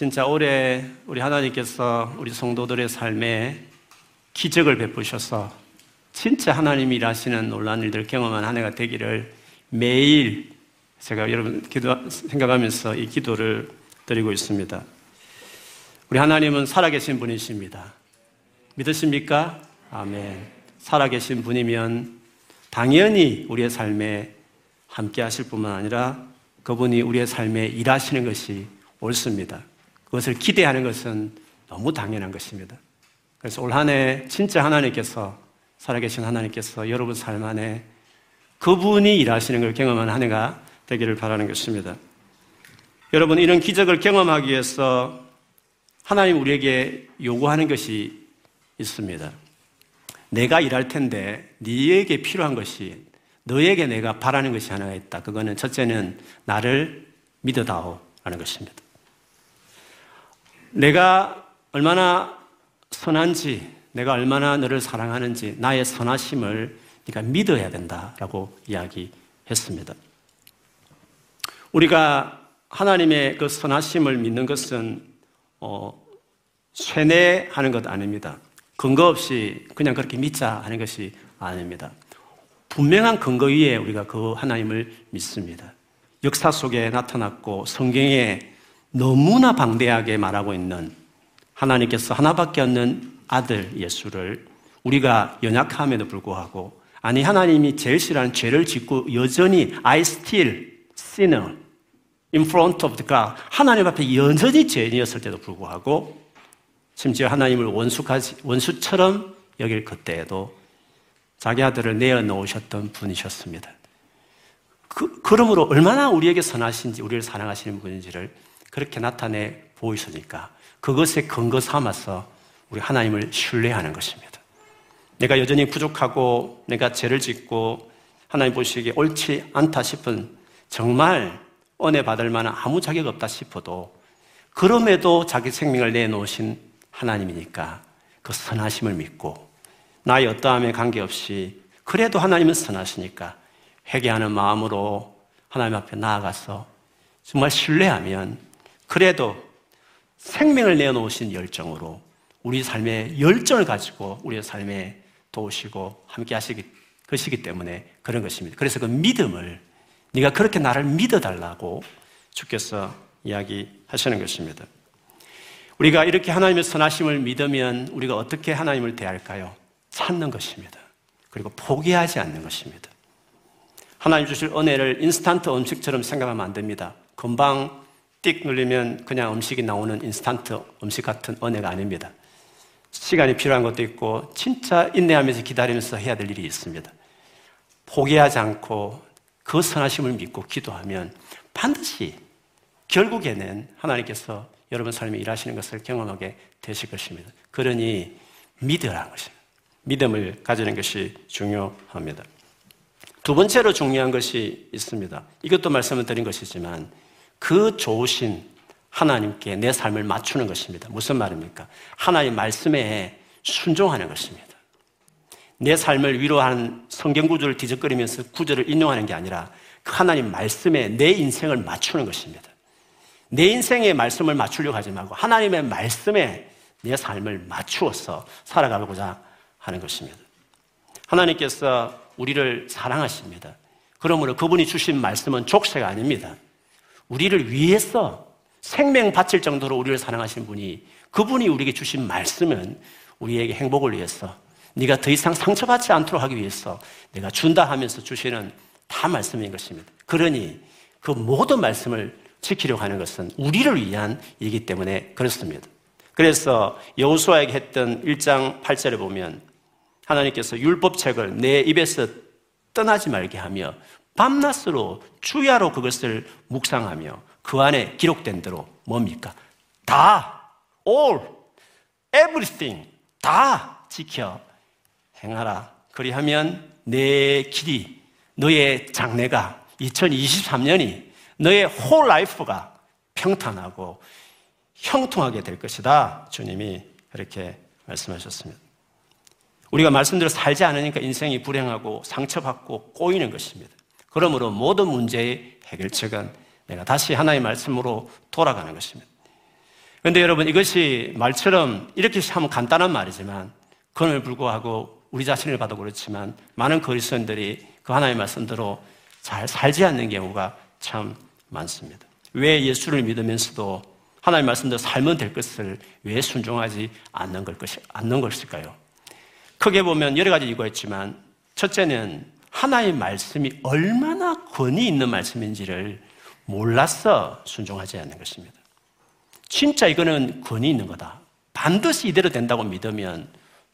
진짜 올해 우리 하나님께서 우리 성도들의 삶에 기적을 베푸셔서 진짜 하나님이 일하시는 놀라운 일들을 경험한 한 해가 되기를 매일 제가 여러분 기도 생각하면서 이 기도를 드리고 있습니다. 우리 하나님은 살아계신 분이십니다. 믿으십니까? 아멘. 살아계신 분이면 당연히 우리의 삶에 함께 하실 뿐만 아니라 그분이 우리의 삶에 일하시는 것이 옳습니다. 그것을 기대하는 것은 너무 당연한 것입니다. 그래서 올 한 해 진짜 하나님께서 살아계신 하나님께서 여러분 삶 안에 그분이 일하시는 걸 경험한 한 해가 되기를 바라는 것입니다. 여러분 이런 기적을 경험하기 위해서 하나님 우리에게 요구하는 것이 있습니다. 내가 일할 텐데 네에게 필요한 것이 너에게 내가 바라는 것이 하나가 있다. 그거는 첫째는 나를 믿어다오 라는 것입니다. 내가 얼마나 선한지, 내가 얼마나 너를 사랑하는지, 나의 선하심을 네가 믿어야 된다라고 이야기했습니다. 우리가 하나님의 그 선하심을 믿는 것은 어, 쇠뇌하는 것 아닙니다. 근거 없이 그냥 그렇게 믿자 하는 것이 아닙니다. 분명한 근거 위에 우리가 그 하나님을 믿습니다. 역사 속에 나타났고 성경에 너무나 방대하게 말하고 있는 하나님께서 하나밖에 없는 아들 예수를 우리가 연약함에도 불구하고 아니 하나님이 제일 싫어하는 죄를 짓고 여전히 I still sinner in front of God 하나님 앞에 여전히 죄인이었을 때도 불구하고 심지어 하나님을 원수까지 원수처럼 여길 그때에도 자기 아들을 내어 놓으셨던 분이셨습니다. 그, 그러므로 얼마나 우리에게 선하신지 우리를 사랑하시는 분인지를 그렇게 나타내 보이시니까 그것에 근거 삼아서 우리 하나님을 신뢰하는 것입니다. 내가 여전히 부족하고 내가 죄를 짓고 하나님 보시기에 옳지 않다 싶은 정말 은혜 받을 만한 아무 자격 없다 싶어도 그럼에도 자기 생명을 내놓으신 하나님이니까 그 선하심을 믿고 나의 어떠함에 관계없이 그래도 하나님은 선하시니까 회개하는 마음으로 하나님 앞에 나아가서 정말 신뢰하면 그래도 생명을 내놓으신 열정으로 우리 삶의 열정을 가지고 우리의 삶에 도우시고 함께 하시기 것이기 때문에 그런 것입니다. 그래서 그 믿음을 네가 그렇게 나를 믿어달라고 주께서 이야기하시는 것입니다. 우리가 이렇게 하나님의 선하심을 믿으면 우리가 어떻게 하나님을 대할까요? 찾는 것입니다. 그리고 포기하지 않는 것입니다. 하나님 주실 은혜를 인스턴트 음식처럼 생각하면 안 됩니다. 금방 띡 눌리면 그냥 음식이 나오는 인스턴트 음식 같은 은혜가 아닙니다. 시간이 필요한 것도 있고 진짜 인내하면서 기다리면서 해야 될 일이 있습니다. 포기하지 않고 그 선하심을 믿고 기도하면 반드시 결국에는 하나님께서 여러분 삶에 일하시는 것을 경험하게 되실 것입니다. 그러니 믿으라는 것입니다. 믿음을 가지는 것이 중요합니다. 두 번째로 중요한 것이 있습니다. 이것도 말씀을 드린 것이지만 그 좋으신 하나님께 내 삶을 맞추는 것입니다. 무슨 말입니까? 하나님 말씀에 순종하는 것입니다. 내 삶을 위로하는 성경 구절을 뒤적거리면서 구절을 인용하는 게 아니라 그 하나님 말씀에 내 인생을 맞추는 것입니다. 내 인생의 말씀을 맞추려고 하지 말고 하나님의 말씀에 내 삶을 맞추어서 살아가고자 하는 것입니다. 하나님께서 우리를 사랑하십니다. 그러므로 그분이 주신 말씀은 족쇄가 아닙니다. 우리를 위해서 생명 바칠 정도로 우리를 사랑하신 분이 그분이 우리에게 주신 말씀은 우리에게 행복을 위해서 네가 더 이상 상처받지 않도록 하기 위해서 내가 준다 하면서 주시는 다 말씀인 것입니다. 그러니 그 모든 말씀을 지키려고 하는 것은 우리를 위한 일이기 때문에 그렇습니다. 그래서 여호수아에게 했던 1장 8절에 보면 하나님께서 율법책을 내 입에서 떠나지 말게 하며 밤낮으로 주야로 그것을 묵상하며 그 안에 기록된 대로 뭡니까? 다, all, everything 다 지켜 행하라. 그리하면 내 길이, 너의 장래가 2023년이 너의 whole life가 평탄하고 형통하게 될 것이다. 주님이 그렇게 말씀하셨습니다. 우리가 말씀대로 살지 않으니까 인생이 불행하고 상처받고 꼬이는 것입니다. 그러므로 모든 문제의 해결책은 내가 다시 하나의 말씀으로 돌아가는 것입니다. 그런데 여러분 이것이 말처럼 이렇게 하면 간단한 말이지만 그럼에 불구하고 우리 자신을 봐도 그렇지만 많은 그리스도인들이 그 하나님의 말씀대로 잘 살지 않는 경우가 참 많습니다. 왜 예수를 믿으면서도 하나님 말씀대로 살면 될 것을 왜 순종하지 않는 걸 것이 않는 것일까요? 크게 보면 여러 가지 이유가 있지만 첫째는 하나의 말씀이 얼마나 권위 있는 말씀인지를 몰라서 순종하지 않는 것입니다. 진짜 이거는 권위 있는 거다. 반드시 이대로 된다고 믿으면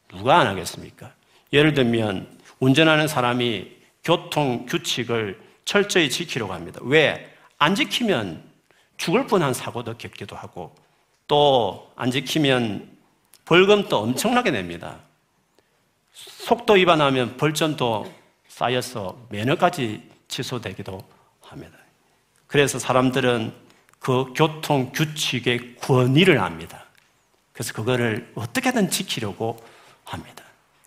누가 안 하겠습니까? 예를 들면 운전하는 사람이 교통 규칙을 철저히 지키려고 합니다. 왜? 안 지키면 죽을 뻔한 사고도 겪기도 하고 또 안 지키면 벌금도 엄청나게 냅니다. 속도 위반하면 벌점도 쌓여서 면허까지 취소되기도 합니다. 그래서 사람들은 그 교통 규칙의 권위를 압니다. 그래서 그거를 어떻게든 지키려고 합니다.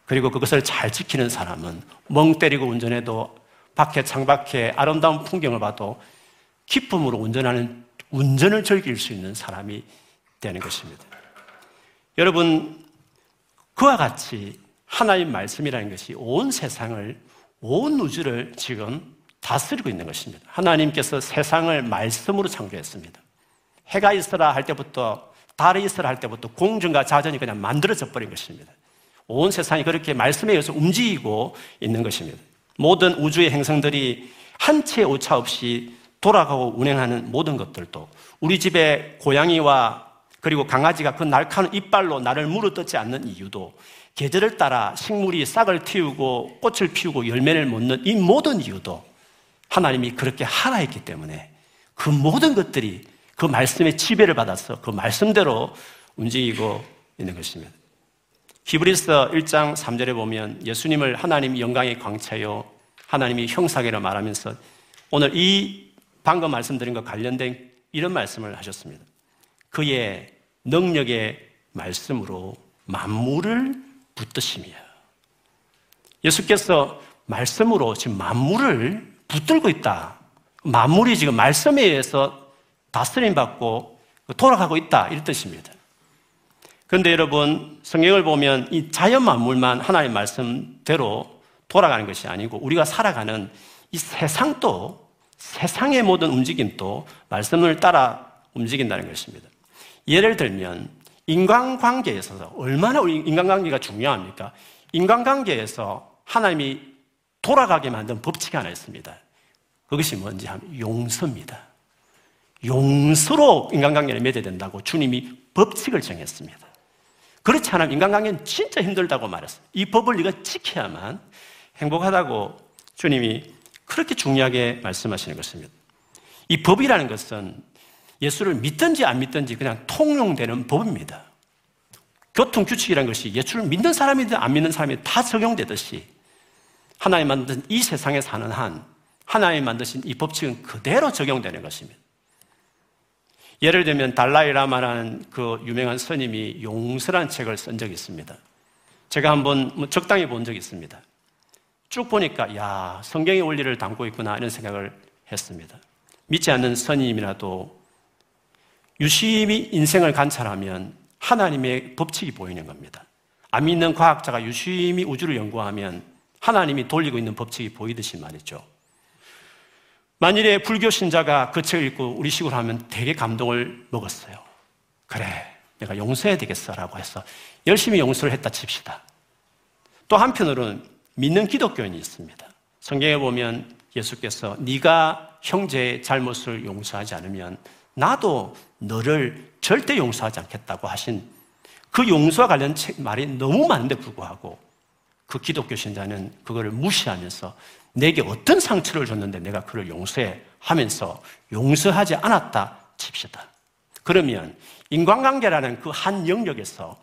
그리고 그것을 잘 지키는 사람은 멍 때리고 운전해도 밖에 창밖에 아름다운 풍경을 봐도 기쁨으로 운전하는 운전을 즐길 수 있는 사람이 되는 것입니다. 여러분, 그와 같이 하나님 말씀이라는 것이 온 세상을, 온 우주를 지금 다스리고 있는 것입니다. 하나님께서 세상을 말씀으로 창조했습니다. 해가 있어라 할 때부터, 달이 있어라 할 때부터 공중과 자전이 그냥 만들어져 버린 것입니다. 온 세상이 그렇게 말씀에 의해서 움직이고 있는 것입니다. 모든 우주의 행성들이 한 채 오차 없이 돌아가고 운행하는 모든 것들도 우리 집에 고양이와 그리고 강아지가 그 날카로운 이빨로 나를 물어뜯지 않는 이유도 계절을 따라 식물이 싹을 틔우고 꽃을 피우고 열매를 맺는 이 모든 이유도 하나님이 그렇게 하라 했기 때문에 그 모든 것들이 그 말씀의 지배를 받아서 그 말씀대로 움직이고 있는 것입니다. 히브리서 1장 3절에 보면 예수님을 하나님 영광의 광채요 하나님이 형상이라 말하면서 오늘 이 방금 말씀드린 것 관련된 이런 말씀을 하셨습니다. 그의 능력의 말씀으로 만물을 붙드시며 예수께서 말씀으로 지금 만물을 붙들고 있다. 만물이 지금 말씀에 의해서 다스림 받고 돌아가고 있다. 이런 뜻입니다. 그런데 여러분, 성경을 보면 이 자연 만물만 하나님 말씀대로 돌아가는 것이 아니고 우리가 살아가는 이 세상도 세상의 모든 움직임도 말씀을 따라 움직인다는 것입니다. 예를 들면 인간관계에 있어서 얼마나 인간관계가 중요합니까? 인간관계에서 하나님이 돌아가게 만든 법칙이 하나 있습니다. 그것이 뭔지 하면 용서입니다. 용서로 인간관계를 맺어야 된다고 주님이 법칙을 정했습니다. 그렇지 않으면 인간관계는 진짜 힘들다고 말했어요. 이 법을 네가 지켜야만 행복하다고 주님이 그렇게 중요하게 말씀하시는 것입니다. 이 법이라는 것은 예수를 믿든지 안 믿든지 그냥 통용되는 법입니다. 교통 규칙이라는 것이 예수를 믿는 사람이든 안 믿는 사람이 다 적용되듯이 하나님 만든 이 세상에 사는 한 하나님 만드신 이 법칙은 그대로 적용되는 것입니다. 예를 들면 달라이 라마라는 그 유명한 스님이 용서란 책을 쓴 적이 있습니다. 제가 한번 뭐 적당히 본 적이 있습니다. 쭉 보니까 야 성경의 원리를 담고 있구나 이런 생각을 했습니다. 믿지 않는 스님이라도 유심히 인생을 관찰하면 하나님의 법칙이 보이는 겁니다. 안 믿는 과학자가 유심히 우주를 연구하면 하나님이 돌리고 있는 법칙이 보이듯이 말이죠. 만일에 불교 신자가 그 책을 읽고 우리 식으로 하면 되게 감동을 먹었어요. 그래, 내가 용서해야 되겠어라고 해서 열심히 용서를 했다 칩시다. 또 한편으로는 믿는 기독교인이 있습니다. 성경에 보면 예수께서 네가 형제의 잘못을 용서하지 않으면 나도 너를 절대 용서하지 않겠다고 하신 그 용서와 관련 말이 너무 많은데 불구하고 그 기독교 신자는 그거를 무시하면서 내게 어떤 상처를 줬는데 내가 그를 용서해 하면서 용서하지 않았다 칩시다. 그러면 인간관계라는 그 한 영역에서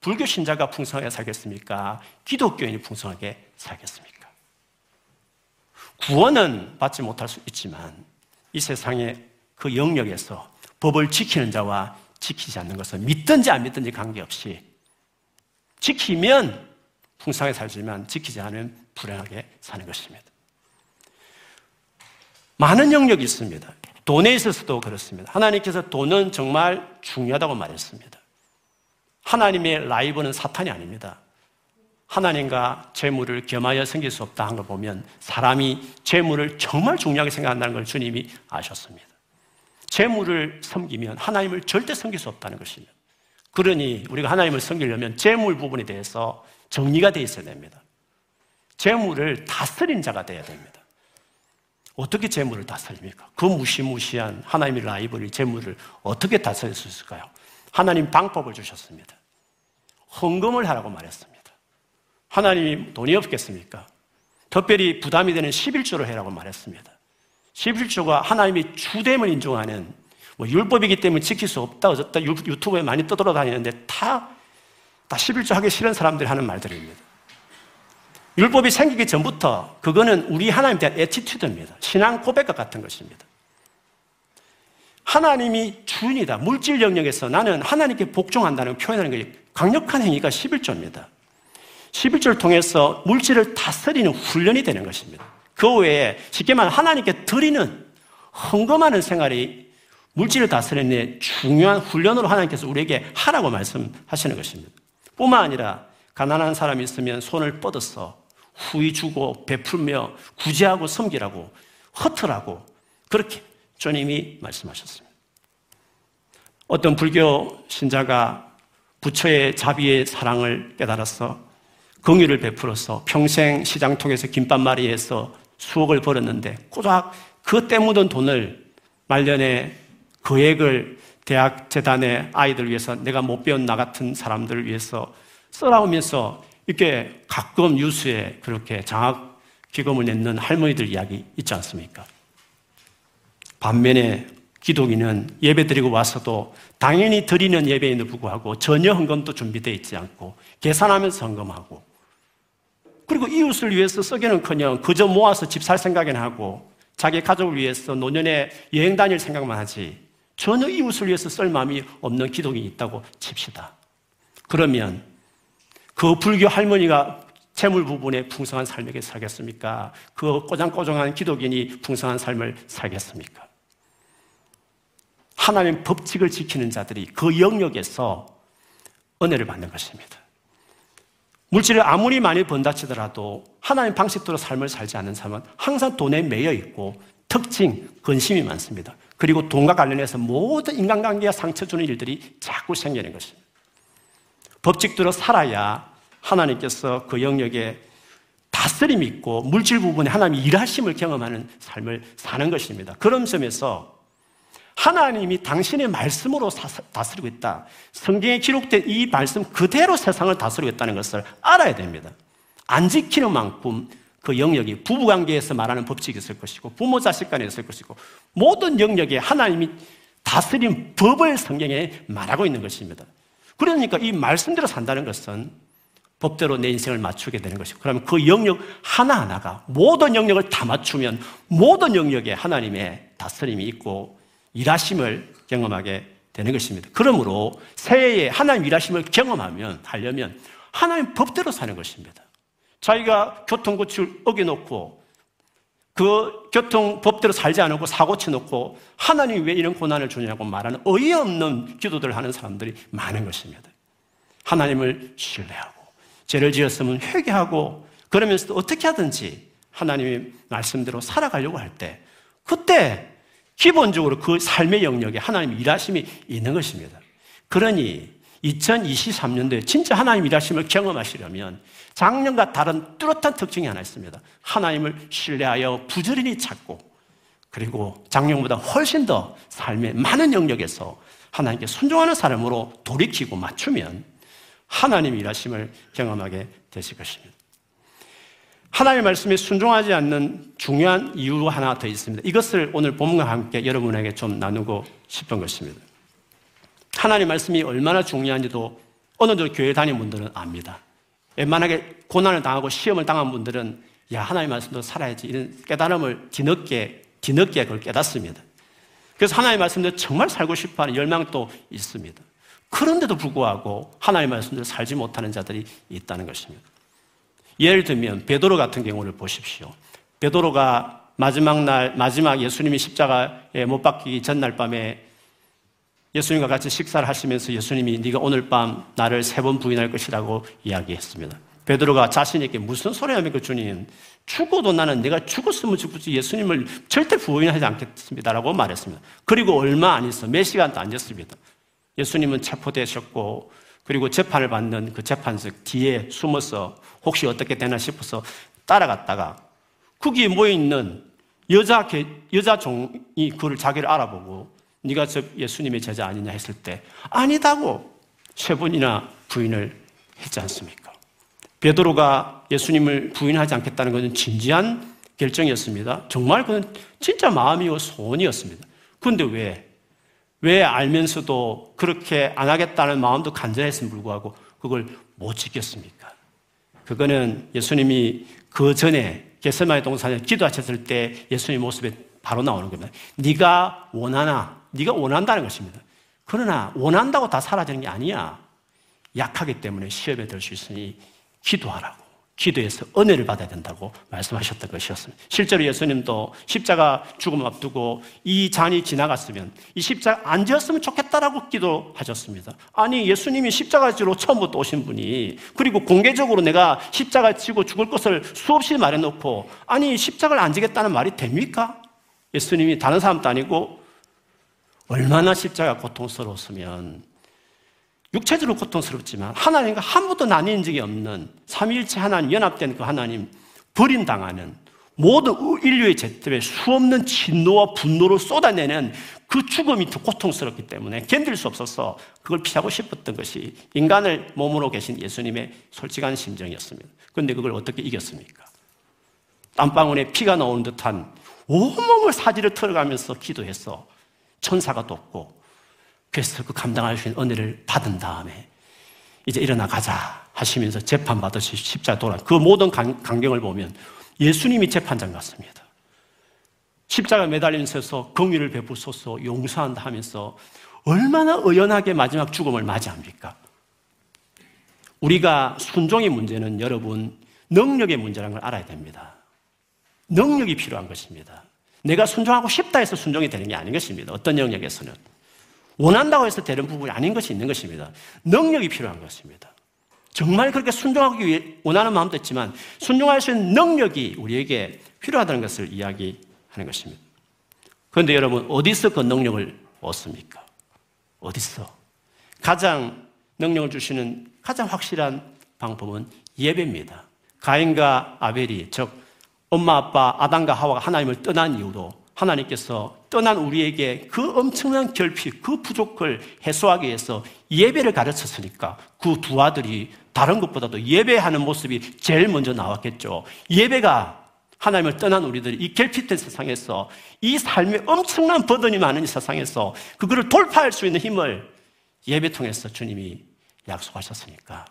불교 신자가 풍성하게 살겠습니까? 기독교인이 풍성하게 살겠습니까? 구원은 받지 못할 수 있지만 이 세상의 그 영역에서 법을 지키는 자와 지키지 않는 것은 믿든지 안 믿든지 관계없이 지키면 풍성하게 살지만 지키지 않으면 불행하게 사는 것입니다. 많은 영역이 있습니다. 돈에 있어서도 그렇습니다. 하나님께서 돈은 정말 중요하다고 말했습니다. 하나님의 라이브는 사탄이 아닙니다. 하나님과 재물을 겸하여 생길 수 없다 한 걸 보면 사람이 재물을 정말 중요하게 생각한다는 걸 주님이 아셨습니다. 재물을 섬기면 하나님을 절대 섬길 수 없다는 것입니다. 그러니 우리가 하나님을 섬기려면 재물 부분에 대해서 정리가 되어 있어야 됩니다. 재물을 다스린 자가 되어야 됩니다. 어떻게 재물을 다스립니까? 그 무시무시한 하나님의 라이벌이 재물을 어떻게 다스릴 수 있을까요? 하나님 방법을 주셨습니다. 헌금을 하라고 말했습니다. 하나님이 돈이 없겠습니까? 특별히 부담이 되는 11조를 해라고 말했습니다. 11조가 하나님이 주됨을 인정하는 뭐 율법이기 때문에 지킬 수 없다, 어쩌다 유튜브에 많이 떠돌아다니는데 다, 다 11조 하기 싫은 사람들이 하는 말들입니다. 율법이 생기기 전부터 그거는 우리 하나님에 대한 attitude입니다. 신앙 고백과 같은 것입니다. 하나님이 주인이다. 물질 영역에서 나는 하나님께 복종한다는 표현하는 게 강력한 행위가 11조입니다. 11조를 통해서 물질을 다스리는 훈련이 되는 것입니다. 그 외에 쉽게 말하면 하나님께 드리는 헌금하는 생활이 물질을 다스리는 중요한 훈련으로 하나님께서 우리에게 하라고 말씀하시는 것입니다. 뿐만 아니라 가난한 사람이 있으면 손을 뻗어서 후이 주고 베풀며 구제하고 섬기라고 허틀하고 그렇게 주님이 말씀하셨습니다. 어떤 불교 신자가 부처의 자비의 사랑을 깨달아서 긍휼을 베풀어서 평생 시장통에서 김밥말이에서 수억을 벌었는데 고작 그때 묻은 돈을 말년에 거액을 대학 재단의 아이들 위해서 내가 못 배운 나 같은 사람들을 위해서 써라오면서 이렇게 가끔 뉴스에 그렇게 장학 기금을 내는 할머니들 이야기 있지 않습니까? 반면에 기독인은 예배 드리고 와서도 당연히 드리는 예배에도 불구하고 전혀 헌금도 준비되어 있지 않고 계산하면서 헌금하고 그리고 이웃을 위해서 쓰기는커녕 그저 모아서 집 살 생각이나 하고 자기 가족을 위해서 노년에 여행 다닐 생각만 하지 전혀 이웃을 위해서 쓸 마음이 없는 기독인이 있다고 칩시다. 그러면 그 불교 할머니가 재물 부분에 풍성한 삶에게 살겠습니까? 그 꼬장꼬장한 기독인이 풍성한 삶을 살겠습니까? 하나님 법칙을 지키는 자들이 그 영역에서 은혜를 받는 것입니다. 물질을 아무리 많이 번다 치더라도 하나님 방식대로 삶을 살지 않는 사람은 항상 돈에 매여 있고 특징, 근심이 많습니다. 그리고 돈과 관련해서 모든 인간관계에 상처 주는 일들이 자꾸 생기는 것입니다. 법칙대로 살아야 하나님께서 그 영역에 다스림 있고 물질 부분에 하나님이 일하심을 경험하는 삶을 사는 것입니다. 그런 점에서 하나님이 당신의 말씀으로 다스리고 있다. 성경에 기록된 이 말씀 그대로 세상을 다스리고 있다는 것을 알아야 됩니다. 안 지키는 만큼 그 영역이 부부관계에서 말하는 법칙이 있을 것이고 부모 자식 간에 있을 것이고 모든 영역에 하나님이 다스린 법을 성경에 말하고 있는 것입니다. 그러니까 이 말씀대로 산다는 것은 법대로 내 인생을 맞추게 되는 것이고 그러면 그 영역 하나하나가 모든 영역을 다 맞추면 모든 영역에 하나님의 다스림이 있고 일하심을 경험하게 되는 것입니다. 그러므로 새해에 하나님 일하심을 경험하면 하려면 하나님 법대로 사는 것입니다. 자기가 교통고치를 어겨놓고 그 교통 법대로 살지 않고 사고 치놓고 하나님이 왜 이런 고난을 주냐고 말하는 어이없는 기도들을 하는 사람들이 많은 것입니다. 하나님을 신뢰하고 죄를 지었으면 회개하고 그러면서도 어떻게 하든지 하나님의 말씀대로 살아가려고 할 때 그때 기본적으로 그 삶의 영역에 하나님의 일하심이 있는 것입니다. 그러니 2023년도에 진짜 하나님 일하심을 경험하시려면 작년과 다른 뚜렷한 특징이 하나 있습니다. 하나님을 신뢰하여 부지런히 찾고 그리고 작년보다 훨씬 더 삶의 많은 영역에서 하나님께 순종하는 사람으로 돌이키고 맞추면 하나님 일하심을 경험하게 되실 것입니다. 하나님의 말씀에 순종하지 않는 중요한 이유 하나 더 있습니다. 이것을 오늘 본문과 함께 여러분에게 좀 나누고 싶은 것입니다. 하나님 말씀이 얼마나 중요한지도 어느 정도 교회 다니는 분들은 압니다. 웬만하게 고난을 당하고 시험을 당한 분들은 야, 하나님 말씀도 살아야지. 이런 깨달음을 뒤늦게, 뒤늦게 그걸 깨닫습니다. 그래서 하나님 말씀대로 정말 살고 싶어 하는 열망도 있습니다. 그런데도 불구하고 하나님 말씀대로 살지 못하는 자들이 있다는 것입니다. 예를 들면 베드로 같은 경우를 보십시오. 베드로가 마지막 날, 마지막 예수님이 십자가에 못 박히기 전날 밤에 예수님과 같이 식사를 하시면서 예수님이 네가 오늘 밤 나를 세 번 부인할 것이라고 이야기했습니다. 베드로가 자신에게 무슨 소리 합니까 주님? 죽어도 나는 내가 죽었으면 죽지 예수님을 절대 부인하지 않겠습니다라고 말했습니다. 그리고 얼마 안 있어 몇 시간도 안 됐습니다. 예수님은 체포되셨고 그리고 재판을 받는 그 재판석 뒤에 숨어서 혹시 어떻게 되나 싶어서 따라갔다가 거기에 모여 있는 여자 여자 종이 그를 자기를 알아보고 네가 저 예수님의 제자 아니냐 했을 때 아니다고 세 번이나 부인을 했지 않습니까? 베드로가 예수님을 부인하지 않겠다는 것은 진지한 결정이었습니다. 정말 그건 진짜 마음이고 소원이었습니다. 그런데 왜? 왜 알면서도 그렇게 안 하겠다는 마음도 간절했음에 불구하고 그걸 못 지켰습니까? 그거는 예수님이 그 전에 게세마의 동산에 기도하셨을 때 예수님 모습에 바로 나오는 겁니다. 네가 원하나 네가 원한다는 것입니다. 그러나 원한다고 다 사라지는 게 아니야. 약하기 때문에 시험에 들 수 있으니 기도하라고. 기도해서 은혜를 받아야 된다고 말씀하셨던 것이었습니다. 실제로 예수님도 십자가 죽음 앞두고 이 잔이 지나갔으면 이 십자가 안 지었으면 좋겠다라고 기도하셨습니다. 아니 예수님이 십자가 지로 처음부터 오신 분이 그리고 공개적으로 내가 십자가 지고 죽을 것을 수없이 말해놓고 아니 십자가를 안 지겠다는 말이 됩니까? 예수님이 다른 사람도 아니고 얼마나 십자가 고통스러웠으면 육체적으로 고통스럽지만 하나님과 한 번도 나뉜 적이 없는 삼일체 하나님 연합된 그 하나님 버림당하는 모든 인류의 죄 때문에 수없는 진노와 분노를 쏟아내는 그 죽음이 더 고통스럽기 때문에 견딜 수 없어서 그걸 피하고 싶었던 것이 인간을 몸으로 계신 예수님의 솔직한 심정이었습니다. 그런데 그걸 어떻게 이겼습니까? 땀방울에 피가 나오는 듯한 온몸을 사지를 털어가면서 기도해서 천사가 돕고 그래서 그 감당할 수 있는 은혜를 받은 다음에 이제 일어나 가자 하시면서 재판받으시 십자 돌아 그 모든 강경을 보면 예수님이 재판장 같습니다. 십자가 매달리면서 긍휼을 베푸소서 용서한다 하면서 얼마나 의연하게 마지막 죽음을 맞이합니까? 우리가 순종의 문제는 여러분 능력의 문제라는 걸 알아야 됩니다. 능력이 필요한 것입니다. 내가 순종하고 싶다 해서 순종이 되는 게 아닌 것입니다. 어떤 영역에서는. 원한다고 해서 되는 부분이 아닌 것이 있는 것입니다. 능력이 필요한 것입니다. 정말 그렇게 순종하기 위해 원하는 마음도 있지만 순종할 수 있는 능력이 우리에게 필요하다는 것을 이야기하는 것입니다. 그런데 여러분, 어디서 그 능력을 얻습니까? 어디서? 가장 능력을 주시는 가장 확실한 방법은 예배입니다. 가인과 아벨이, 즉, 엄마 아빠 아담과 하와가 하나님을 떠난 이유도 하나님께서 떠난 우리에게 그 엄청난 결핍, 그 부족을 해소하기 위해서 예배를 가르쳤으니까 그 두 아들이 다른 것보다도 예배하는 모습이 제일 먼저 나왔겠죠. 예배가 하나님을 떠난 우리들이 이 결핍된 세상에서 이 삶에 엄청난 버든이 많은 이 세상에서 그거를 돌파할 수 있는 힘을 예배 통해서 주님이 약속하셨으니까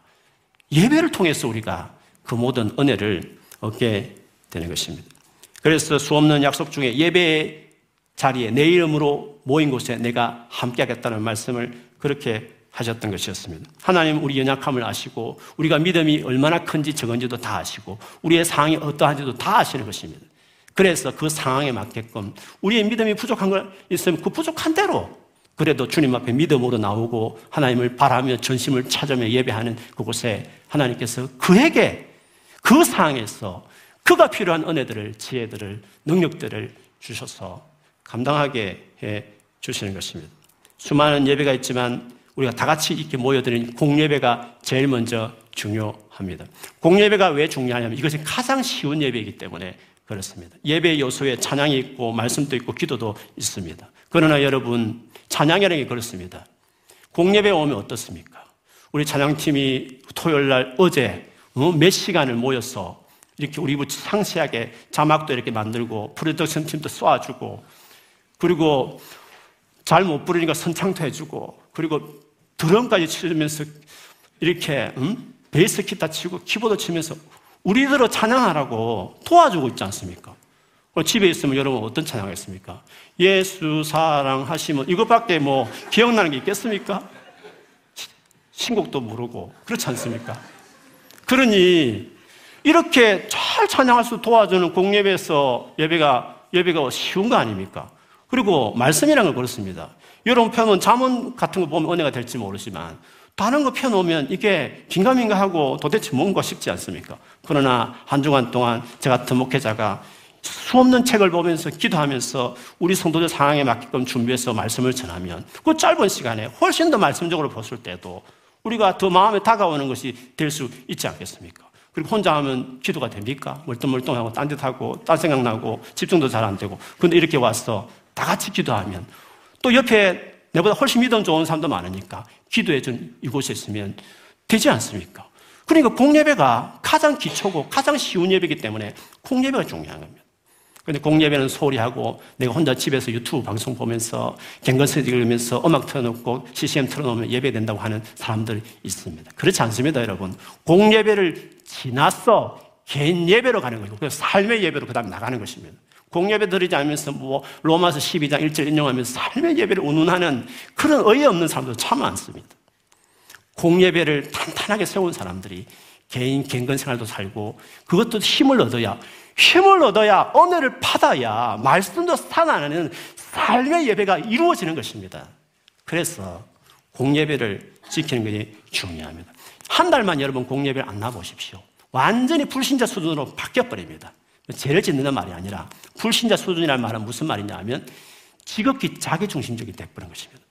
예배를 통해서 우리가 그 모든 은혜를 얻게 되는 것입니다. 그래서 수없는 약속 중에 예배 자리에 내 이름으로 모인 곳에 내가 함께 하겠다는 말씀을 그렇게 하셨던 것이었습니다. 하나님 우리 연약함을 아시고 우리가 믿음이 얼마나 큰지 적은지도 다 아시고 우리의 상황이 어떠한지도 다 아시는 것입니다. 그래서 그 상황에 맞게끔 우리의 믿음이 부족한 걸 있으면 그 부족한 대로 그래도 주님 앞에 믿음으로 나오고 하나님을 바라며 전심을 찾으며 예배하는 그곳에 하나님께서 그에게 그 상황에서 그가 필요한 은혜들을, 지혜들을, 능력들을 주셔서 감당하게 해 주시는 것입니다. 수많은 예배가 있지만 우리가 다 같이 이렇게 모여드는 공예배가 제일 먼저 중요합니다. 공예배가 왜 중요하냐면 이것이 가장 쉬운 예배이기 때문에 그렇습니다. 예배 요소에 찬양이 있고 말씀도 있고 기도도 있습니다. 그러나 여러분 찬양이라는 게 그렇습니다. 공예배 오면 어떻습니까? 우리 찬양팀이 토요일 날 어제 어, 몇 시간을 모여서 이렇게 우리 상세하게 자막도 이렇게 만들고 프로덕션 팀도 쏘아주고 그리고 잘 못 부르니까 선창도 해주고 그리고 드럼까지 치면서 이렇게 음? 베이스 기타 치고 키보드 치면서 우리들을 찬양하라고 도와주고 있지 않습니까? 집에 있으면 여러분 어떤 찬양하겠습니까? 예수 사랑하시면 이것밖에 뭐 기억나는 게 있겠습니까? 신곡도 모르고 그렇지 않습니까? 그러니 이렇게 잘 찬양할 수 도와주는 공예배에서 예배가 예배가 쉬운 거 아닙니까? 그리고 말씀이라는 걸 그렇습니다. 여러분 펴면 자문 같은 거 보면 은혜가 될지 모르지만 다른 거 펴놓으면 이게 긴가민가 하고 도대체 뭔가 싶지 않습니까? 그러나 한 주간 동안 제 같은 목회자가 수없는 책을 보면서 기도하면서 우리 성도들 상황에 맞게끔 준비해서 말씀을 전하면 그 짧은 시간에 훨씬 더 말씀적으로 봤을 때도 우리가 더 마음에 다가오는 것이 될 수 있지 않겠습니까? 그리고 혼자 하면 기도가 됩니까? 멀뚱멀뚱하고 딴짓하고 딴 생각나고 집중도 잘 안 되고 근데 이렇게 와서 다 같이 기도하면 또 옆에 내보다 훨씬 믿음 좋은 사람도 많으니까 기도해 준 이곳에 있으면 되지 않습니까? 그러니까 공예배가 가장 기초고 가장 쉬운 예배이기 때문에 공예배가 중요한 겁니다. 근데 공예배는 소리하고 내가 혼자 집에서 유튜브 방송 보면서 갱건스 읽으면서 음악 틀어놓고 CCM 틀어놓으면 예배된다고 하는 사람들이 있습니다. 그렇지 않습니다, 여러분. 공예배를 지나서 개인 예배로 가는 거고, 그 삶의 예배로 그 다음 나가는 것입니다. 공예배 드리지 않으면서 뭐 로마서 12장 1절 인용하면서 삶의 예배를 운운하는 그런 어이없는 사람도 참 많습니다. 공예배를 탄탄하게 세운 사람들이 개인 갱건 생활도 살고 그것도 힘을 얻어야 힘을 얻어야 은혜를 받아야 말씀도 살아나는 삶의 예배가 이루어지는 것입니다. 그래서 공예배를 지키는 것이 중요합니다. 한 달만 여러분 공예배를 안 나보십시오. 완전히 불신자 수준으로 바뀌어버립니다. 죄를 짓는 말이 아니라 불신자 수준이라는 말은 무슨 말이냐 하면 지극히 자기중심적이 되버린 것입니다.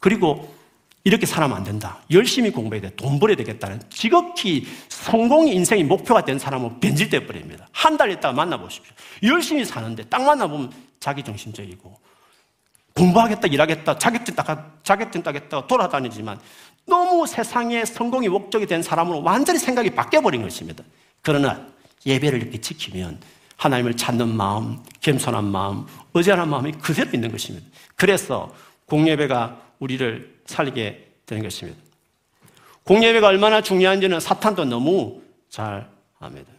그리고 이렇게 살아면 안 된다. 열심히 공부해야 돼. 돈 벌어야 되겠다는 지극히 성공이 인생의 목표가 된 사람은 변질돼 버립니다. 한 달 있다가 만나보십시오. 열심히 사는데 딱 만나보면 자기중심적이고 공부하겠다, 일하겠다, 자격증 따, 자격증 따겠다 돌아다니지만 너무 세상에 성공이 목적이 된 사람으로 완전히 생각이 바뀌어버린 것입니다. 그러나 예배를 이렇게 지키면 하나님을 찾는 마음, 겸손한 마음, 의지하는 마음이 그대로 있는 것입니다. 그래서 공예배가 우리를 살게 되는 것입니다. 공예배가 얼마나 중요한지는 사탄도 너무 잘 압니다.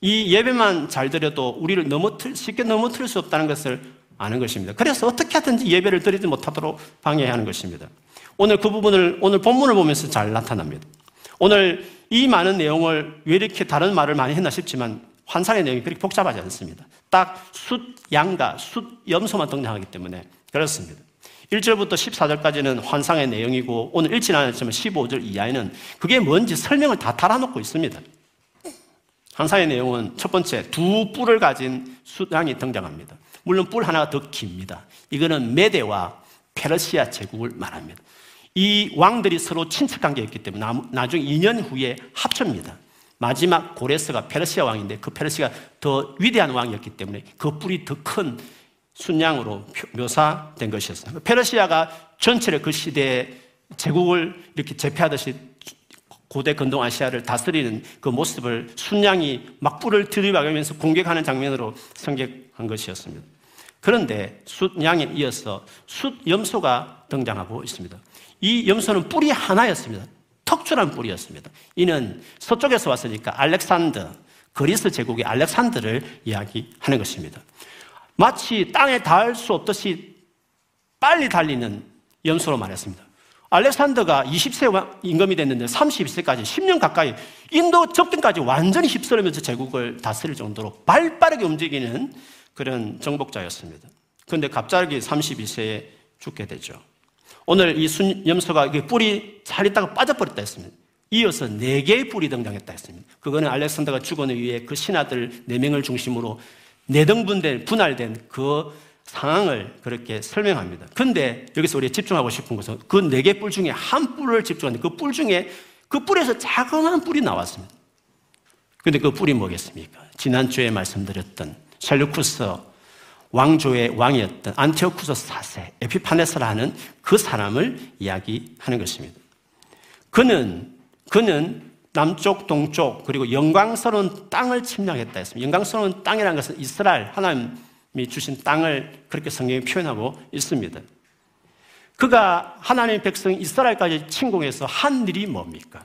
이 예배만 잘 드려도 우리를 넘어틀, 쉽게 넘어뜨릴 수 없다는 것을 아는 것입니다. 그래서 어떻게 하든지 예배를 드리지 못하도록 방해하는 것입니다. 오늘 그 부분을 오늘 본문을 보면서 잘 나타납니다. 오늘 이 많은 내용을 왜 이렇게 다른 말을 많이 했나 싶지만 환상의 내용이 그렇게 복잡하지 않습니다. 딱 숫, 양가, 숫, 염소만 등장하기 때문에 그렇습니다. 1절부터 14절까지는 환상의 내용이고 오늘 읽지는 않았지만 15절 이하에는 그게 뭔지 설명을 다 달아놓고 있습니다. 환상의 내용은 첫 번째 두 뿔을 가진 숫양이 등장합니다. 물론 뿔 하나가 더 깁니다. 이거는 메대와 페르시아 제국을 말합니다. 이 왕들이 서로 친척 관계였기 때문에 나중 2년 후에 합쳐입니다. 마지막 고레스가 페르시아 왕인데 그 페르시아가 더 위대한 왕이었기 때문에 그 뿔이 더 큰 순양으로 묘사된 것이었어요. 페르시아가 전체를 그 시대의 제국을 이렇게 제패하듯이 고대 근동 아시아를 다스리는 그 모습을 순양이 막불을 들이박으면서 공격하는 장면으로 성격한 것이었습니다. 그런데 숫양에 이어서 숫염소가 등장하고 있습니다. 이 염소는 뿔이 하나였습니다. 특출한 뿔이었습니다. 이는 서쪽에서 왔으니까 알렉산더, 그리스 제국의 알렉산더를 이야기하는 것입니다. 마치 땅에 닿을 수 없듯이 빨리 달리는 염소로 말했습니다. 알렉산더가 20세 임금이 됐는데 32세까지 10년 가까이 인도 접근까지 완전히 휩쓸면서 제국을 다스릴 정도로 발빠르게 움직이는 그런 정복자였습니다. 그런데 갑자기 32세에 죽게 되죠. 오늘 이 순 염소가 뿔이 잘 있다가 빠져버렸다 했습니다. 이어서 네 개의 뿔이 등장했다 했습니다. 그거는 알렉산더가 죽은 이후에 그 신하들 네 명을 중심으로 내등분된, 분할된 그 상황을 그렇게 설명합니다. 근데 여기서 우리가 집중하고 싶은 것은 그 네 개 뿔 중에 한 뿔을 집중하는데 그 뿔 중에 그 뿔에서 자그마한 뿔이 나왔습니다. 근데 그 뿔이 뭐겠습니까? 지난주에 말씀드렸던 샬루쿠스 왕조의 왕이었던 안티오쿠스 4세 에피파네스라는 그 사람을 이야기하는 것입니다. 그는 그는 남쪽, 동쪽, 그리고 영광스러운 땅을 침략했다 했습니다. 영광스러운 땅이라는 것은 이스라엘, 하나님이 주신 땅을 그렇게 성경에 표현하고 있습니다. 그가 하나님의 백성 이스라엘까지 침공해서 한 일이 뭡니까?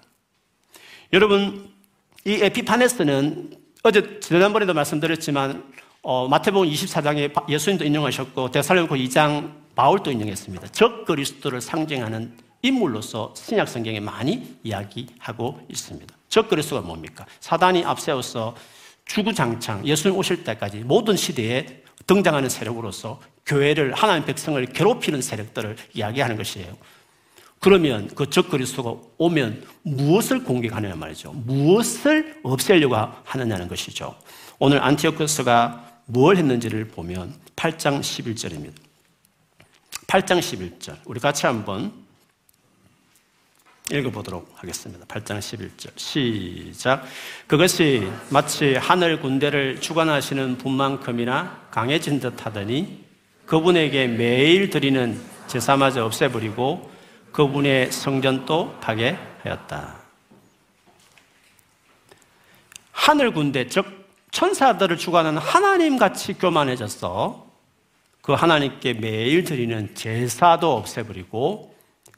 여러분, 이 에피파네스는 어제 지난번에도 말씀드렸지만 어, 마태복음 24장에 예수님도 인용하셨고 데살로니가 2장 바울도 인용했습니다. 적 그리스도를 상징하는 인물로서 신약 성경에 많이 이야기하고 있습니다. 적그리스도가 뭡니까? 사단이 앞세워서 주구장창 예수님 오실 때까지 모든 시대에 등장하는 세력으로서 교회를 하나님 백성을 괴롭히는 세력들을 이야기하는 것이에요. 그러면 그 적그리스도가 오면 무엇을 공격하느냐 말이죠. 무엇을 없애려고 하느냐는 것이죠. 오늘 안티오크스가 뭘 했는지를 보면 8장 11절입니다. 8장 11절. 우리 같이 한번 읽어보도록 하겠습니다. 8장 11절. 시작. 그것이 마치 하늘 군대를 주관하시는 분만큼이나 강해진 듯 하더니 그분에게 매일 드리는 제사마저 없애버리고 그분의 성전도 파괴하였다. 하늘 군대, 즉 천사들을 주관하는 하나님 같이 교만해졌어. 그 하나님께 매일 드리는 제사도 없애버리고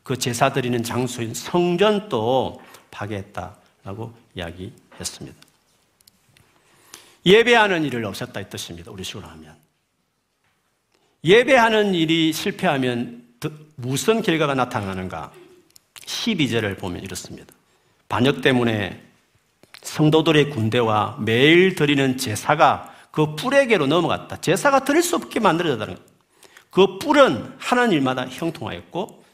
그 제사 드리는 장소인 성전도 파괴했다라고 이야기했습니다. 예배하는 일을 없앴다 이 뜻입니다. 우리 식으로 하면. 예배하는 일이 실패하면 무슨 결과가 나타나는가? 12절을 보면 이렇습니다. 반역 때문에 성도들의 군대와 매일 드리는 제사가 그 뿔에게로 넘어갔다. 제사가 드릴 수 없게 만들어졌다는 것. 그 뿔은 하는 일마다 형통하였고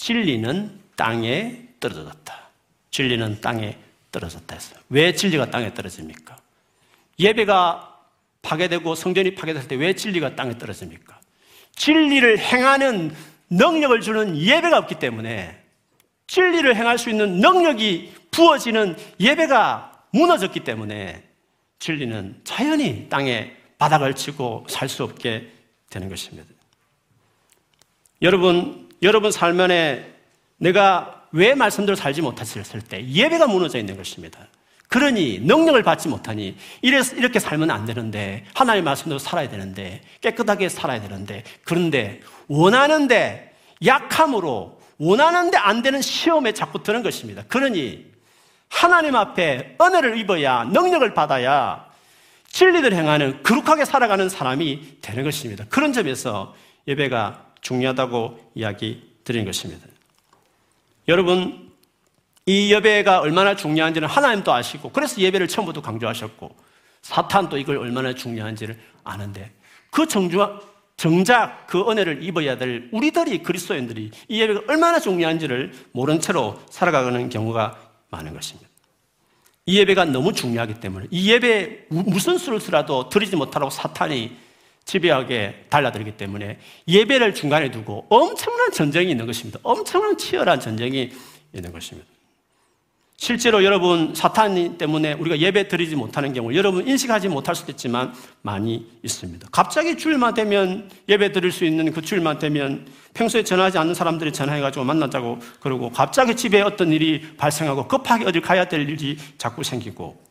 진리는 땅에 떨어졌다. 진리는 땅에 떨어졌다 했어요. 왜 진리가 땅에 떨어집니까? 예배가 파괴되고 성전이 파괴될 때왜 진리가 땅에 떨어집니까? 진리를 행하는 능력을 주는 예배가 없기 때문에 진리를 행할 수 있는 능력이 부어지는 예배가 무너졌기 때문에 진리는 자연히 땅에 바닥을 치고 살 수 없게 되는 것입니다. 여러분, 여러분 삶 안에 내가 왜 말씀대로 살지 못했을 때 예배가 무너져 있는 것입니다. 그러니 능력을 받지 못하니 이렇게 살면 안 되는데 하나님의 말씀대로 살아야 되는데 깨끗하게 살아야 되는데 그런데 원하는데 약함으로 원하는데 안 되는 시험에 자꾸 드는 것입니다. 그러니 하나님 앞에 은혜를 입어야 능력을 받아야 진리를 행하는 거룩하게 살아가는 사람이 되는 것입니다. 그런 점에서 예배가 중요하다고 이야기 드리는 것입니다. 여러분 이 예배가 얼마나 중요한지는 하나님도 아시고 그래서 예배를 처음부터 강조하셨고 사탄도 이걸 얼마나 중요한지를 아는데 그 정주, 정작 그 은혜를 입어야 될 우리들이 그리스도인들이 이 예배가 얼마나 중요한지를 모른 채로 살아가는 경우가 많은 것입니다. 이 예배가 너무 중요하기 때문에 이 예배 무슨 수를 쓰라도 드리지 못하라고 사탄이 지배하게 달라들기 때문에 예배를 중간에 두고 엄청난 전쟁이 있는 것입니다. 엄청난 치열한 전쟁이 있는 것입니다. 실제로 여러분 사탄 때문에 우리가 예배 드리지 못하는 경우 여러분 인식하지 못할 수도 있지만 많이 있습니다. 갑자기 주일만 되면 예배 드릴 수 있는 그 주일만 되면 평소에 전하지 않는 사람들이 전화해가지고 만나자고 그러고 갑자기 집에 어떤 일이 발생하고 급하게 어딜 가야 될 일이 자꾸 생기고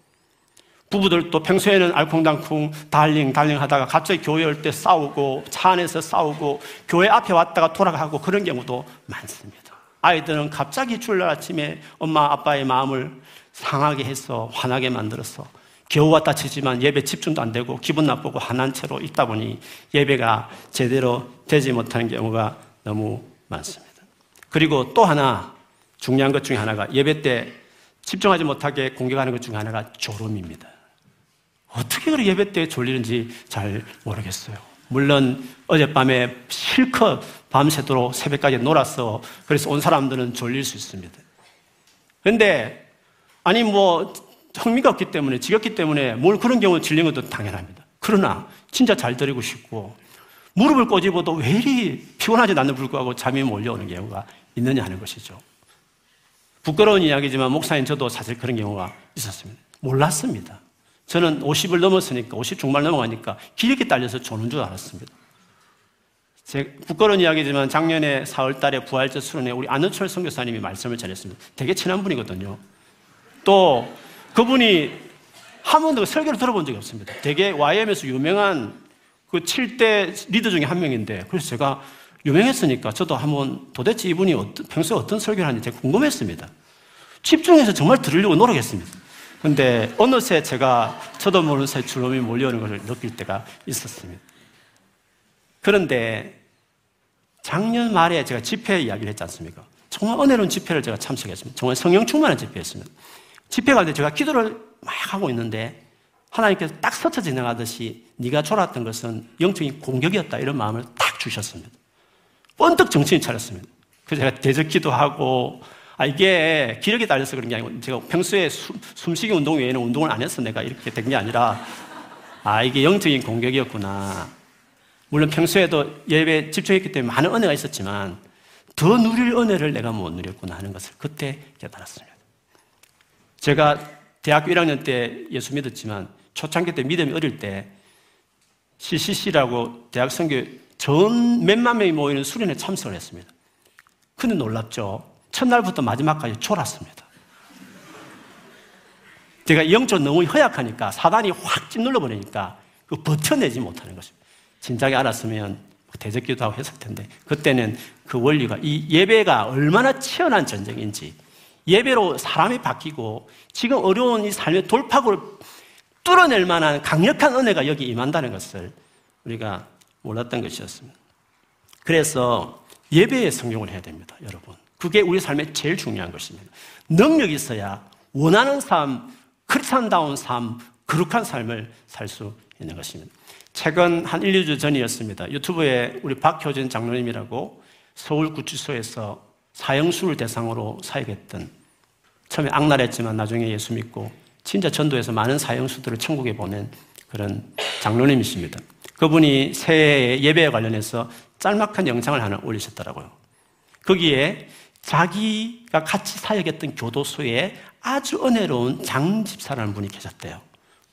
부부들도 평소에는 알콩달콩 달링 달링 하다가 갑자기 교회 올 때 싸우고 차 안에서 싸우고 교회 앞에 왔다가 돌아가고 그런 경우도 많습니다. 아이들은 갑자기 주일날 아침에 엄마 아빠의 마음을 상하게 해서 화나게 만들어서 겨우 왔다 치지만 예배 집중도 안 되고 기분 나쁘고 화난 채로 있다 보니 예배가 제대로 되지 못하는 경우가 너무 많습니다. 그리고 또 하나 중요한 것 중에 하나가 예배 때 집중하지 못하게 공격하는 것 중에 하나가 졸음입니다. 어떻게 그렇게 예배 때 졸리는지 잘 모르겠어요. 물론 어젯밤에 실컷 밤새도록 새벽까지 놀았어. 그래서 온 사람들은 졸릴 수 있습니다. 근데, 아니, 뭐, 흥미가 없기 때문에, 지겹기 때문에, 뭘 그런 경우 질린 것도 당연합니다. 그러나, 진짜 잘 드리고 싶고, 무릎을 꼬집어도 왜 이리 피곤하지 않는 불구하고 잠이 몰려오는 경우가 있느냐 하는 것이죠. 부끄러운 이야기지만, 목사님 저도 사실 그런 경우가 있었습니다. 몰랐습니다. 저는 50을 넘었으니까, 50 중반 넘어가니까 길게 딸려서 조는 줄 알았습니다. 제 부끄러운 이야기지만 작년에 4월 달에 부활절 수련회 우리 안은철 선교사님이 말씀을 전했습니다. 되게 친한 분이거든요. 또 그분이 한 번도 설교를 들어본 적이 없습니다. 되게 YM에서 유명한 그 7대 리더 중에 한 명인데 그래서 제가 유명했으니까 저도 한번 도대체 이분이 어떤, 평소에 어떤 설교를 하는지 궁금했습니다. 집중해서 정말 들으려고 노력했습니다. 근데 어느새 제가 저도 모르는 새 주름이 몰려오는 것을 느낄 때가 있었습니다. 그런데 작년 말에 제가 집회 이야기를 했지 않습니까? 정말 은혜로운 집회를 제가 참석했습니다. 정말 성령 충만한 집회였습니다. 집회 갈때 제가 기도를 막 하고 있는데 하나님께서 딱 스쳐 지나가듯이 네가 졸았던 것은 영적인 공격이었다 이런 마음을 딱 주셨습니다. 번뜩 정신이 차렸습니다. 그래서 제가 대적 기도 하고 아 이게 기력이 달려서 그런 게 아니고 제가 평소에 숨, 숨쉬기 운동 외에는 운동을 안 해서 내가 이렇게 된 게 아니라 아 이게 영적인 공격이었구나. 물론 평소에도 예배에 집중했기 때문에 많은 은혜가 있었지만 더 누릴 은혜를 내가 못 누렸구나 하는 것을 그때 깨달았습니다. 제가 대학교 1학년 때 예수 믿었지만 초창기 때 믿음이 어릴 때 CCC라고 대학 선교 전 몇만 명이 모이는 수련회 참석을 했습니다. 근데 놀랍죠. 첫날부터 마지막까지 졸았습니다. 제가 영적 너무 허약하니까 사단이 확 찐눌러 버리니까 그 버텨내지 못하는 것입니다. 진작에 알았으면 대적기도 하고 했을 텐데 그때는 그 원리가 이 예배가 얼마나 치열한 전쟁인지 예배로 사람이 바뀌고 지금 어려운 이 삶의 돌파구를 뚫어낼 만한 강력한 은혜가 여기 임한다는 것을 우리가 몰랐던 것이었습니다. 그래서 예배에 성경을 해야 됩니다, 여러분. 그게 우리 삶에 제일 중요한 것입니다. 능력이 있어야 원하는 삶, 크리스찬다운 삶, 거룩한 삶을 살 수 있는 것입니다. 최근 한 1, 2주 전이었습니다. 유튜브에 우리 박효진 장로님이라고 서울구치소에서 사형수를 대상으로 사역했던 처음에 악랄했지만 나중에 예수 믿고 진짜 전도해서 많은 사형수들을 천국에 보낸 그런 장로님이십니다. 그분이 새해 예배에 관련해서 짤막한 영상을 하나 올리셨더라고요. 거기에 자기가 같이 사역했던 교도소에 아주 은혜로운 장집사라는 분이 계셨대요.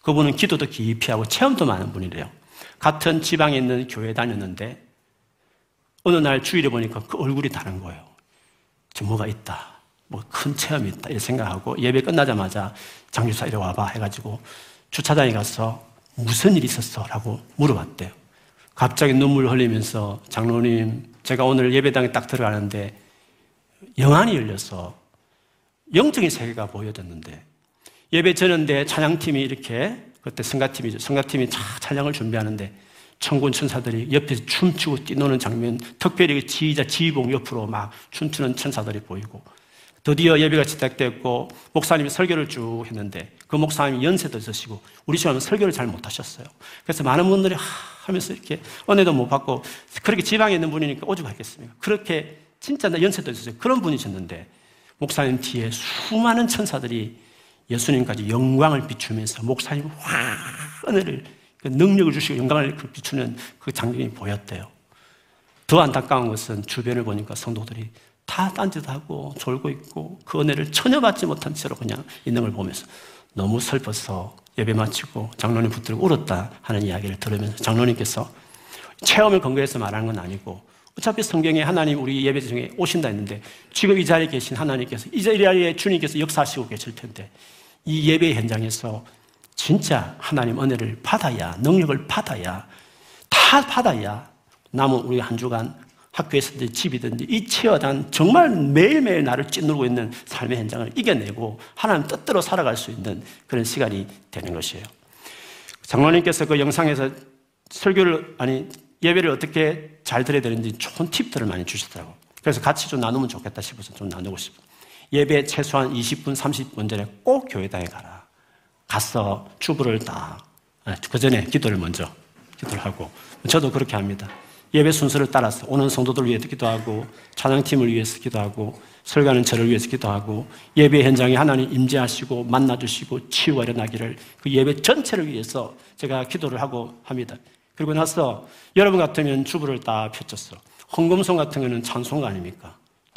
그분은 기도도 깊이 하고 체험도 많은 분이래요. 같은 지방에 있는 교회 다녔는데 어느 날 주일에 보니까 그 얼굴이 다른 거예요. 저 뭐가 있다. 뭐 큰 체험이 있다. 이렇게 생각하고 예배 끝나자마자 장주사 이리 와봐 해가지고 주차장에 가서 무슨 일이 있었어? 라고 물어봤대요. 갑자기 눈물 흘리면서 장로님, 제가 오늘 예배당에 딱 들어가는데 영안이 열려서 영적인 세계가 보여졌는데 예배 전인데 찬양팀이 이렇게 그때 성가팀이죠. 성가팀이 찬양을 준비하는데 천군 천사들이 옆에서 춤추고 뛰노는 장면, 특별히 그 지휘자 지휘봉 옆으로 막 춤추는 천사들이 보이고 드디어 예배가 시작됐고 목사님이 설교를 쭉 했는데 그 목사님이 연세도 있으시고 우리 시간은 설교를 잘 못하셨어요. 그래서 많은 분들이 하 하면서 이렇게 은혜도 못 받고 그렇게 지방에 있는 분이니까 오죽하겠습니까? 그렇게 진짜 연세도 있으세요. 그런 분이셨는데 목사님 뒤에 수많은 천사들이 예수님까지 영광을 비추면서 목사님 확 은혜를 그 능력을 주시고 영광을 그 비추는 그 장면이 보였대요. 더 안타까운 것은 주변을 보니까 성도들이 다 딴짓하고 졸고 있고 그 은혜를 전혀 받지 못한 채로 그냥 있는 걸 보면서 너무 슬퍼서 예배 마치고 장로님 붙들고 울었다 하는 이야기를 들으면서 장로님께서 체험을 근거해서 말하는 건 아니고 어차피 성경에 하나님 우리 예배 중에 오신다 했는데 지금 이 자리에 계신 하나님께서 이 자리에 주님께서 역사하시고 계실 텐데 이 예배 현장에서 진짜 하나님 은혜를 받아야 능력을 받아야 다 받아야 남은 우리 한 주간 학교에서든 집이든 이 치열한 정말 매일매일 나를 찌누르고 있는 삶의 현장을 이겨내고 하나님 뜻대로 살아갈 수 있는 그런 시간이 되는 것이에요. 장로님께서 그 영상에서 설교를 아니 예배를 어떻게 잘 드려야 되는지 좋은 팁들을 많이 주시더라고. 그래서 같이 좀 나누면 좋겠다 싶어서 좀 나누고 싶어. 예배 최소한 20분, 30분 전에 꼭 교회당에 가라. 가서 주부를 딱, 아, 그 전에 기도를 먼저, 기도를 하고. 저도 그렇게 합니다. 예배 순서를 따라서 오는 성도들 위해서 기도하고, 찬양팀을 위해서 기도하고, 설교하는 저를 위해서 기도하고, 예배 현장에 하나님 임재하시고, 만나주시고, 치유가 일어나기를 그 예배 전체를 위해서 제가 기도를 하고 합니다. 그리고 나서 여러분 같으면 주부를 딱 펼쳤어. 헌금송 같은 거는 찬송가 아닙니까?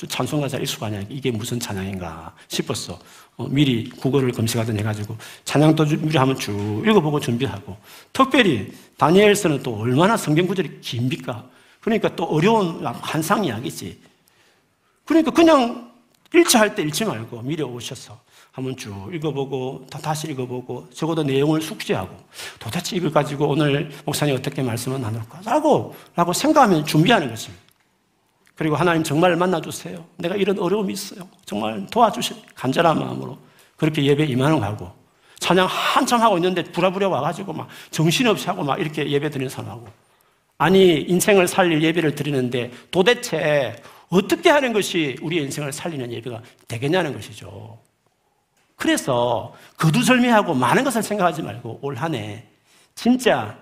찬송가 잘 익숙 하냐? 이게 무슨 찬양인가 싶었어. 어, 미리 국어를 검색하든 해가지고 찬양도 미리 한번 쭉 읽어보고 준비하고 특별히 다니엘서는 또 얼마나 성경 구절이 깁니까? 그러니까 또 어려운 한상 이야기지. 그러니까 그냥 일치할 때 잃지 말고 미리 오셔서 한번 쭉 읽어보고 다시 읽어보고 적어도 내용을 숙지하고 도대체 이걸 가지고 오늘 목사님 어떻게 말씀을 나눌까? 라고, 생각하면 준비하는 것입니다. 그리고 하나님 정말 만나주세요. 내가 이런 어려움이 있어요. 정말 도와주시 간절한 마음으로 그렇게 예배 임하는 거고 찬양 한참 하고 있는데 부랴부랴 와가지고 막 정신없이 하고 막 이렇게 예배 드리는 사람하고 아니 인생을 살릴 예배를 드리는데 도대체 어떻게 하는 것이 우리 인생을 살리는 예배가 되겠냐는 것이죠. 그래서 거두절미하고 많은 것을 생각하지 말고 올 한 해 진짜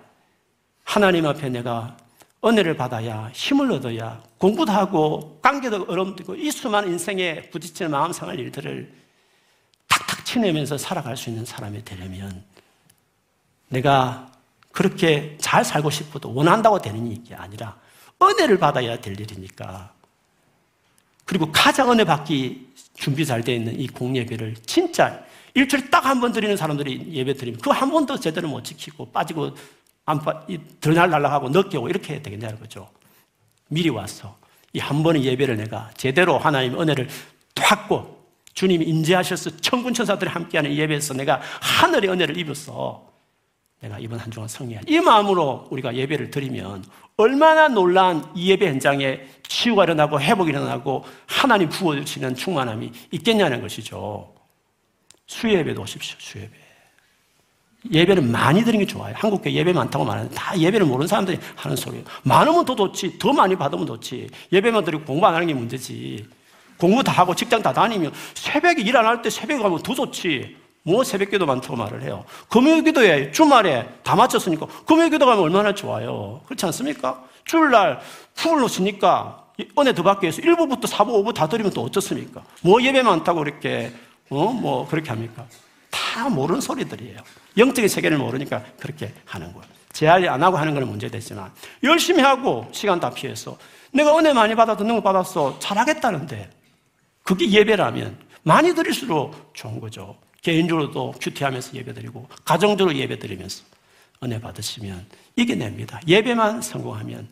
하나님 앞에 내가 은혜를 받아야 힘을 얻어야 공부도 하고 관계도 어려움도 있고 이 수많은 인생에 부딪히는 마음 상할 일들을 탁탁 치내면서 살아갈 수 있는 사람이 되려면 내가 그렇게 잘 살고 싶어도 원한다고 되는 일이 아니라 은혜를 받아야 될 일이니까 그리고 가장 은혜 받기 준비 잘 되어 있는 이 공예배를 진짜 일주일에 딱 한 번 드리는 사람들이 예배 드리면 그 한 번도 제대로 못 지키고 빠지고 안 빠, 덜날 날라가고 늦게 오고 이렇게 되겠냐는 거죠. 미리 와서 이 한 번의 예배를 내가 제대로 하나님의 은혜를 받고 주님이 임재하셔서 천군 천사들이 함께하는 예배에서 내가 하늘의 은혜를 입어서 내가 이번 한 주간 성리한 이 마음으로 우리가 예배를 드리면 얼마나 놀란 이 예배 현장에 치유가 일어나고 회복이 일어나고 하나님 부어주시는 충만함이 있겠냐는 것이죠. 수예배도 오십시오, 수예배. 예배는 많이 드리는 게 좋아요. 한국교회 예배 많다고 말하는데 다 예배를 모르는 사람들이 하는 소리예요. 많으면 더 좋지, 더 많이 받으면 좋지. 예배만 드리고 공부 안 하는 게 문제지. 공부 다 하고 직장 다 다니면 새벽에 일 안 할 때 새벽에 가면 더 좋지. 뭐 새벽기도 많다고 말을 해요. 금요기도에 주말에 다 마쳤으니까 금요기도 가면 얼마나 좋아요. 그렇지 않습니까? 주일날 푹을 놓으니까 은혜 더 받기 위해서 1부부터 4부, 5부 다 드리면 또 어떻습니까? 뭐 예배 많다고 그렇게 어? 뭐 그렇게 합니까? 다 모르는 소리들이에요. 영적인 세계를 모르니까 그렇게 하는 거예요. 제할 안 하고 하는 건 문제됐지만 열심히 하고 시간 다 피해서 내가 은혜 많이 받아 듣는 거 받았어 잘하겠다는데 그게 예배라면 많이 드릴수록 좋은 거죠. 개인적으로도 큐티하면서 예배드리고 가정적으로 예배드리면서 은혜 받으시면 이겨냅니다. 예배만 성공하면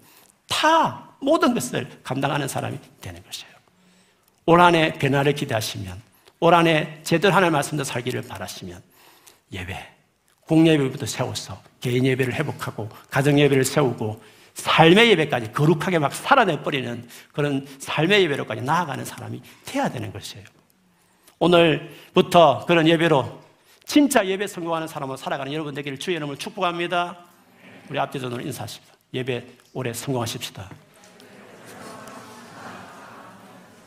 다 모든 것을 감당하는 사람이 되는 것이에요. 올 한해 변화를 기대하시면 올 한해 제대로 하나님 말씀대로 살기를 바라시면 예배, 공예배부터 세워서 개인 예배를 회복하고 가정 예배를 세우고 삶의 예배까지 거룩하게 막 살아내버리는 그런 삶의 예배로까지 나아가는 사람이 돼야 되는 것이에요. 오늘부터 그런 예배로 진짜 예배 성공하는 사람으로 살아가는 여러분 되기를 주의 이름을 축복합니다. 우리 앞뒤 전으로 인사하십시다. 예배 올해 성공하십시다.